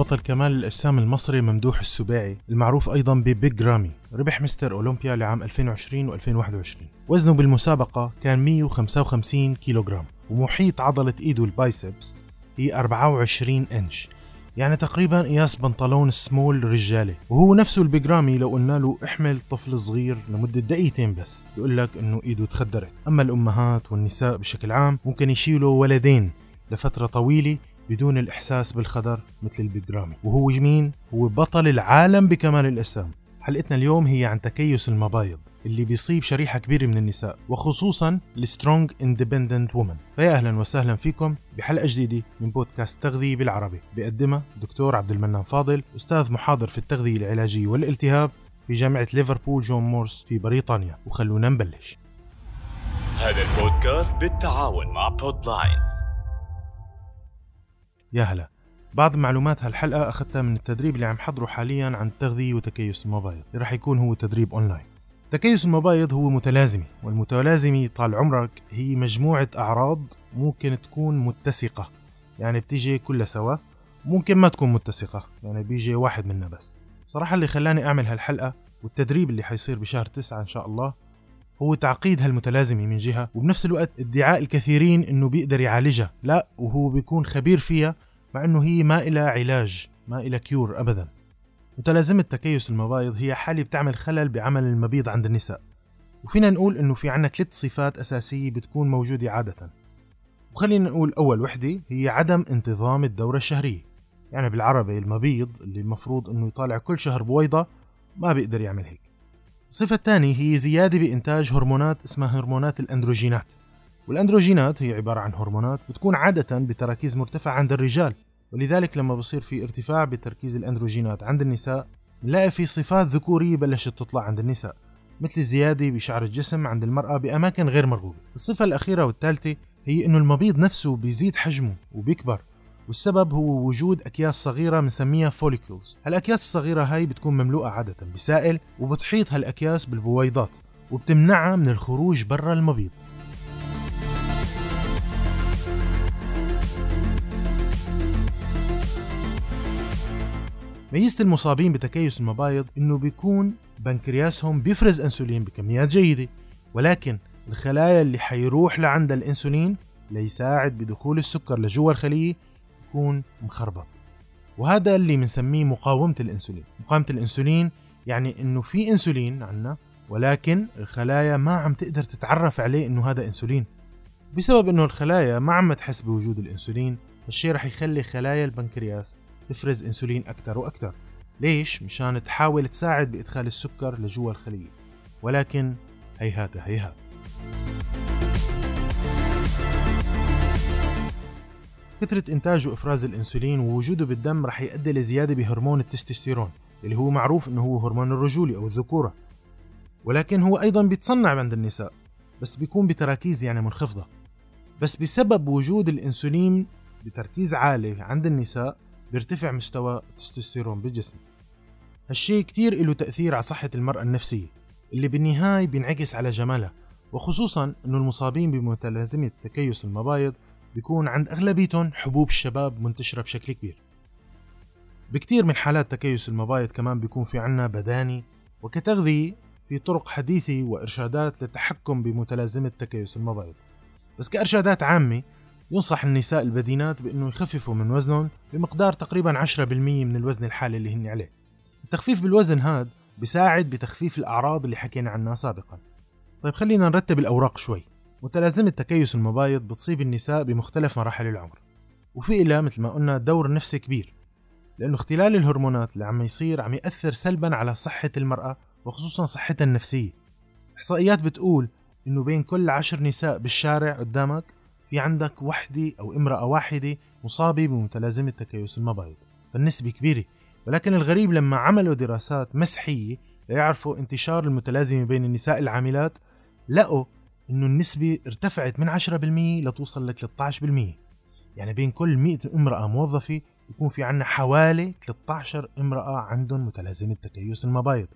بطل كمال الأجسام المصري ممدوح السباعي المعروف أيضا ببيج رامي ربح مستر أولمبيا لعام 2020 و2021 وزنه بالمسابقة كان 155 كيلوغرام ومحيط عضلة إيده ال biceps هي 24 إنش يعني تقريبا قياس بنطلون سمول رجالي. وهو نفسه البيجرامي لو قلنا له احمل طفل صغير لمدة دقيقتين بس بيقول لك إنه إيده تخدرت. أما الأمهات والنساء بشكل عام ممكن يشيلوا ولدين لفترة طويلة بدون الإحساس بالخدر مثل البيجرامي وهو مين؟ هو بطل العالم بكمال الأجسام. حلقتنا اليوم هي عن تكيس المبايض اللي بيصيب شريحة كبيرة من النساء وخصوصا ال strong independent women فيا أهلا وسهلا فيكم بحلقة جديدة من بودكاست تغذية بالعربي. بقدمها دكتور عبد المنان فاضل أستاذ محاضر في التغذية العلاجية والالتهاب في جامعة ليفربول جون مورس في بريطانيا. وخلونا نبلش. هذا البودكاست بالتعاون مع بودلاينز يا هلا. بعض معلومات هالحلقة أخذتها من التدريب اللي عم حضره حاليا عن التغذية وتكيس المبايض اللي رح يكون هو تدريب أونلاين تكيس المبايض هو متلازمة والمتلازمة طال عمرك هي مجموعة أعراض ممكن تكون متسقة. يعني بتيجي كلها سوا ممكن ما تكون متسقة يعني بيجي واحد منا بس. صراحة اللي خلاني أعمل هالحلقة والتدريب اللي حيصير بشهر تسعة إن شاء الله هو تعقيد هالمتلازمة من جهة وبنفس الوقت ادعاء الكثيرين إنه بيقدر يعالجها. لا وهو بيكون خبير فيها مع إنه هي ما إلها علاج ما إلها كيور ابدا. متلازمة تكيس المبايض هي حالة بتعمل خلل بعمل المبيض عند النساء. وفينا نقول إنه في عنا ثلاث صفات أساسية بتكون موجودة عادة. وخلينا نقول أول وحدة هي عدم انتظام الدورة الشهرية. يعني بالعربي المبيض اللي المفروض إنه يطالع كل شهر بويضة ما بيقدر يعمل هيك. الصفة الثانية هي زيادة بإنتاج هرمونات اسمها هرمونات الأندروجينات. والأندروجينات هي عبارة عن هرمونات بتكون عادة بتراكيز مرتفعة عند الرجال ولذلك لما بصير في ارتفاع بتركيز الأندروجينات عند النساء نلاقي في صفات ذكورية بلشت تطلع عند النساء مثل الزيادة بشعر الجسم عند المرأة بأماكن غير مرغوبة. الصفة الأخيرة والثالثة هي أنه المبيض نفسه بيزيد حجمه وبيكبر. والسبب هو وجود أكياس صغيرة بنسميها follicles هالأكياس الصغيرة هاي بتكون مملوءة عادة بسائل وبتحيط هالأكياس بالبويضات وبتمنعها من الخروج برا المبيض. ميزة المصابين بتكيس المبايض إنه بيكون بنكرياسهم بيفرز إنسولين بكميات جيدة ولكن الخلايا اللي حيروح لعند الإنسولين ليساعد بدخول السكر لجوا الخلية يكون مخربط. وهذا اللي بنسميه مقاومة الإنسولين. مقاومة الإنسولين يعني إنه في إنسولين عنا ولكن الخلايا ما عم تقدر تتعرف عليه إنه هذا إنسولين. بسبب إنه الخلايا ما عم تحس بوجود الإنسولين هالشيء رح يخلي خلايا البنكرياس تفرز إنسولين أكثر وأكثر ليش؟ مشان تحاول تساعد بإدخال السكر لجوا الخلية. ولكن هيهات هيهات كثرة إنتاج وإفراز الأنسولين ووجوده بالدم رح يؤدي لزيادة بهرمون التستوستيرون اللي هو معروف إنه هو هرمون الرجولة أو الذكورة. ولكن هو أيضا بيتصنع عند النساء بس بيكون بتراكيز يعني منخفضة. بس بسبب وجود الأنسولين بتركيز عالي عند النساء بيرتفع مستوى التستوستيرون بالجسم. هالشي كتير له تأثير على صحة المرأة النفسية اللي بالنهاية بينعكس على جمالها وخصوصا إنه المصابين بمتلازمة تكيس المبايض بيكون عند أغلبيتهم حبوب الشباب منتشرة بشكل كبير. بكتير من حالات تكيس المبايض كمان بيكون في عنا بداني وكتغذية في طرق حديثة وإرشادات للتحكم بمتلازمة تكيس المبايض. بس كإرشادات عامة ينصح النساء البدينات بأنه يخففوا من وزنهم بمقدار تقريبا 10% من الوزن الحالي اللي هن عليه. التخفيف بالوزن هاد بساعد بتخفيف الأعراض اللي حكينا عنها سابقا. طيب خلينا نرتب الأوراق شوي. متلازمة تكيس المبايض بتصيب النساء بمختلف مراحل العمر وفي إلها مثل ما قلنا دور نفسي كبير لأنه اختلال الهرمونات اللي عم يصير عم يأثر سلبا على صحة المرأة وخصوصا صحتها النفسية. إحصائيات بتقول إنه بين كل عشر نساء بالشارع قدامك في عندك وحدة أو امرأة واحدة مصابة بمتلازمة تكيس المبايض فالنسبة كبيرة. ولكن الغريب لما عملوا دراسات مسحية ليعرفوا انتشار المتلازمة بين النساء العاملات لقوا إنه النسبة ارتفعت من 10% لتوصل ل 13% يعني بين كل 100 امرأة موظفة يكون في عنا حوالي 13 امرأة عندهم متلازمة تكيس المبايض.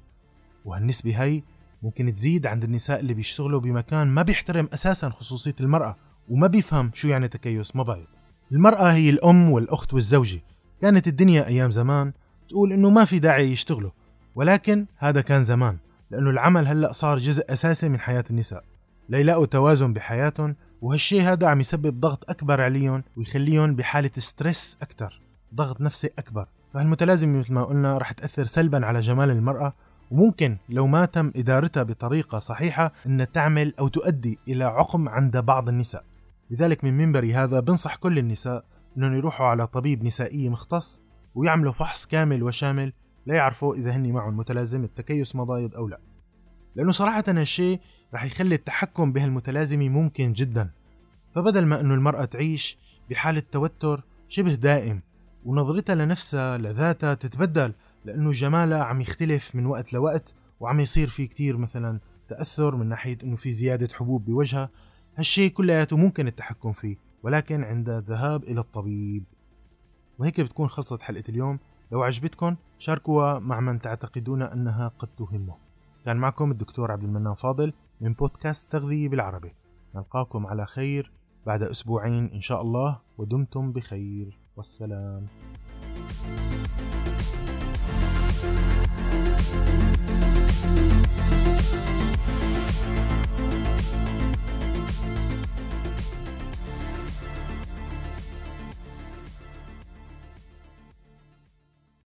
وهالنسبة هي ممكن تزيد عند النساء اللي بيشتغلوا بمكان ما بيحترم أساسا خصوصية المرأة وما بيفهم شو يعني تكيس مبايض. المرأة هي الأم والأخت والزوجة. كانت الدنيا أيام زمان تقول إنه ما في داعي يشتغلوا ولكن هذا كان زمان لأنه العمل هلأ صار جزء أساسي من حياة النساء. ليلاقوا توازن بحياتهم وهالشي هذا عم يسبب ضغط أكبر عليهم ويخليهم بحالة ستريس أكثر ضغط نفسي أكبر. فهالمتلازمة مثل ما قلنا رح تأثر سلبا على جمال المرأة وممكن لو ما تم إدارتها بطريقة صحيحة أن تعمل أو تؤدي إلى عقم عند بعض النساء. لذلك من منبري هذا بنصح كل النساء أنهم يروحوا على طبيب نسائي مختص ويعملوا فحص كامل وشامل ليعرفوا إذا هني معهم متلازمة تكيس مضايد أو لا. لأنه صراحة هالشيء رح يخلي التحكم بهالمتلازمة ممكن جدا. فبدل ما أنه المرأة تعيش بحالة توتر شبه دائم ونظرتها لنفسها لذاتها تتبدل لأنه جمالها عم يختلف من وقت لوقت وعم يصير في كتير مثلا تأثر من ناحية أنه في زيادة حبوب بوجهها. هالشيء كلياته ممكن التحكم فيه ولكن عند الذهاب إلى الطبيب. وهيك بتكون خلصت حلقة اليوم. لو عجبتكم شاركوها مع من تعتقدون أنها قد تهمه. كان معكم الدكتور عبد المنان فاضل من بودكاست تغذية بالعربي. نلقاكم على خير بعد أسبوعين إن شاء الله ودمتم بخير. والسلام. thank you